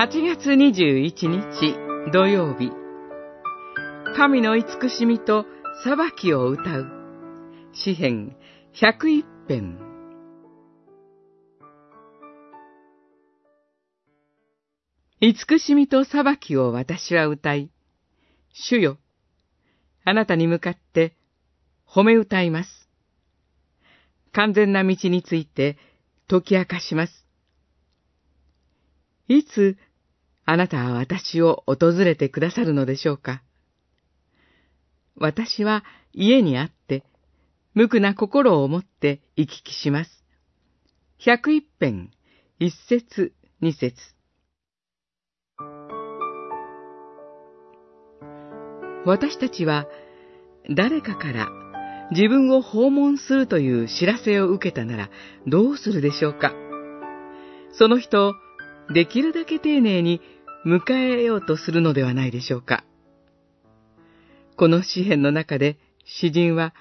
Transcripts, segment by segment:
8月21日土曜日神の慈しみと裁きを歌う詩編101編慈しみと裁きを私は歌い、主よ、あなたに向かって褒め歌います。完全な道について解き明かします。いつあなたは私を訪れてくださるのでしょうか？私は家にあって、無垢な心を持って行き来します。百一編、一節、二節。私たちは誰かから自分を訪問するという知らせを受けたならどうするでしょうか？その人をできるだけ丁寧に迎えようとするのではないでしょうかこの詩篇の中で詩人は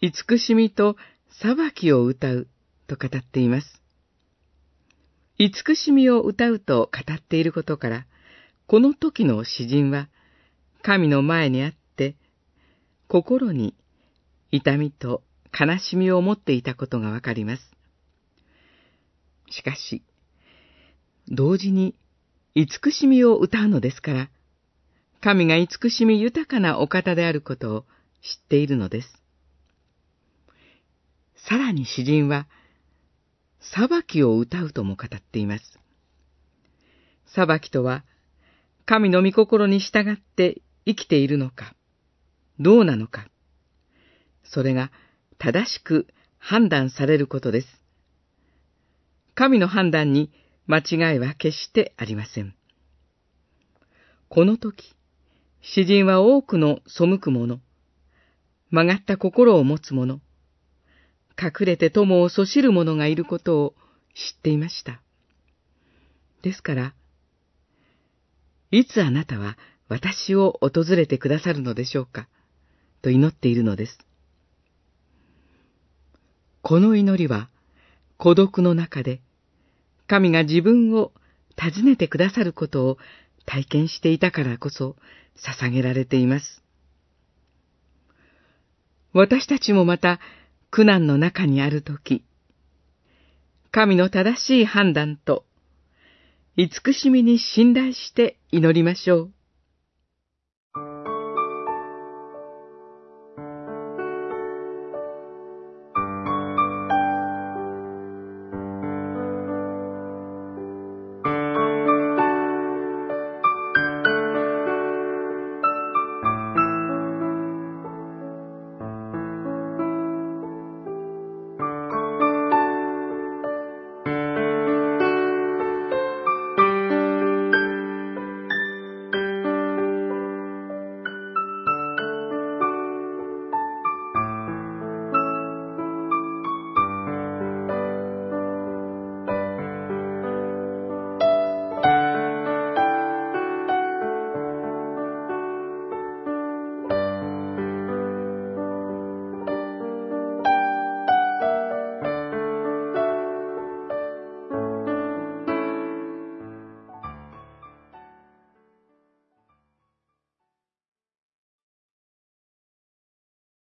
慈しみと裁きを歌うと語っています。慈しみを歌うと語っていることから、この時の詩人は神の前にあって、心に痛みと悲しみを持っていたことがわかります。しかし、同時に慈しみを歌うのですから、神が慈しみ豊かなお方であることを知っているのです。さらに詩人は、裁きを歌うとも語っています。裁きとは、神の御心に従って生きているのか、どうなのか、それが正しく判断されることです。神の判断に間違いは決してありません。この時、詩人は多くの背く者、曲がった心を持つ者、隠れて友をそしる者がいることを知っていました。ですから、いつあなたは私を訪れてくださるのでしょうか、と祈っているのです。この祈りは、孤独の中で、神が自分を尋ねてくださることを体験していたからこそ捧げられています。私たちもまた苦難の中にあるとき、神の正しい判断と、慈しみに信頼して祈りましょう。